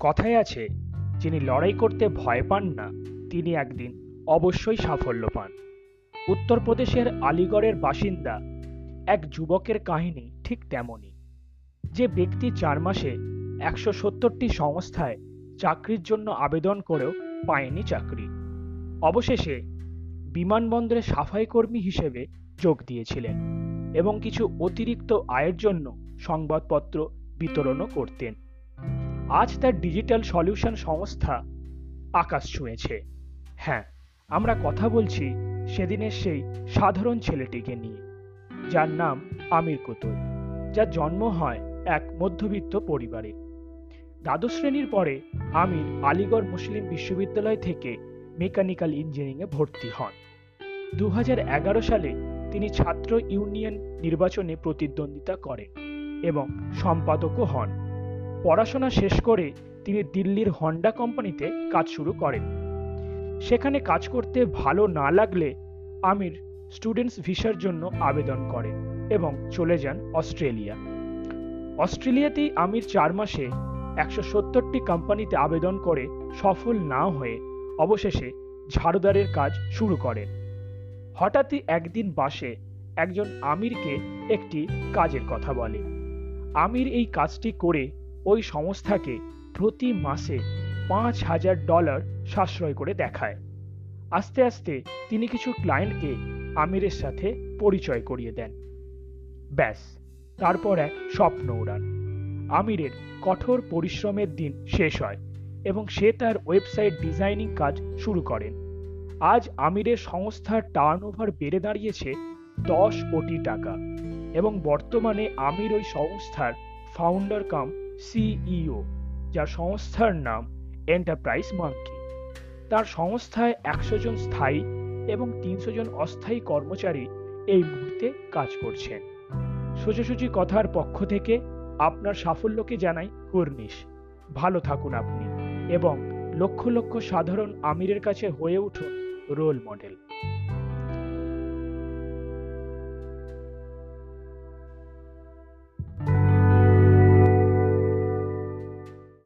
কথায় আছে, যিনি লড়াই করতে ভয় পান না, তিনি একদিন অবশ্যই সাফল্য পান। উত্তরপ্রদেশের আলিগড়ের বাসিন্দা, এক যুবকের কাহিনী ঠিক তেমনই। যে ব্যক্তি চার মাসে একশো সত্তরটি সংস্থায় চাকরির জন্য আবেদন করেও পায়নি চাকরি। অবশেষে বিমানবন্দরে সাফাই কর্মী হিসেবে যোগ দিয়েছিলেন এবং কিছু অতিরিক্ত আয়ের জন্য সংবাদপত্র বিতরণও করতেন। আজ তার ডিজিটাল সলিউশন সংস্থা আকাশ ছুঁয়েছে। হ্যাঁ আমরা কথা বলছি সেদিনের সেই সাধারণ ছেলেটিকে নিয়ে, যার নাম আমির কুতুল যার জন্ম হয় এক মধ্যবিত্ত পরিবারে। দ্বাদশ শ্রেণির পরে আমির আলিগড় মুসলিম বিশ্ববিদ্যালয় থেকে মেকানিক্যাল ইঞ্জিনিয়ারিংয়ে ভর্তি হন। দু হাজার এগারো সালে তিনি ছাত্র ইউনিয়ন নির্বাচনে প্রতিদ্বন্দ্বিতা করেন এবং সম্পাদকও হন। পড়াশোনা শেষ করে তিনি দিল্লির হন্ডা কোম্পানিতে কাজ শুরু করেন। সেখানে কাজ করতে ভালো না লাগলে আমির স্টুডেন্টস ভিসার জন্য আবেদন করেন এবং চলে যান অস্ট্রেলিয়া। অস্ট্রেলিয়াতেই আমির চার মাসে একশো সত্তরটি কোম্পানিতে আবেদন করে সফল না হয়ে অবশেষে ঝাড়ুদারের কাজ শুরু করেন। হঠাৎই একদিন বাসে একজন আমিরকে একটি কাজের কথা বলে। আমির এই কাজটি করে ওই সংস্থাকে প্রতি মাসে পাঁচ হাজার ডলার সাশ্রয় করে দেখায়। আস্তে আস্তে তিনি কিছু ক্লায়েন্টকে আমিরের সাথে পরিচয় করিয়ে দেন। ব্যাস, তারপর এক স্বপ্ন উড়ান আমিরের কঠোর পরিশ্রমের দিন শেষ হয় এবং সে তার ওয়েবসাইট ডিজাইনিং কাজ শুরু করেন। আজ আমিরের সংস্থার টার্নওভার বেড়ে দাঁড়িয়েছে দশ কোটি টাকা এবং বর্তমানে আমির ওই সংস্থার ফাউন্ডার কাম সিইও যার সংস্থার নাম এন্টারপ্রাইজ মাঙ্কি তার সংস্থায় একশো জন স্থায়ী এবং তিনশো জন অস্থায়ী কর্মচারী এই মুহূর্তে কাজ করছেন। সোজাসুজি কথার পক্ষ থেকে আপনার সাফল্যকে জানাই কর্নিশ। ভালো থাকুন আপনি এবং লক্ষ লক্ষ সাধারণ আমিরের কাছে হয়ে উঠুন রোল মডেল।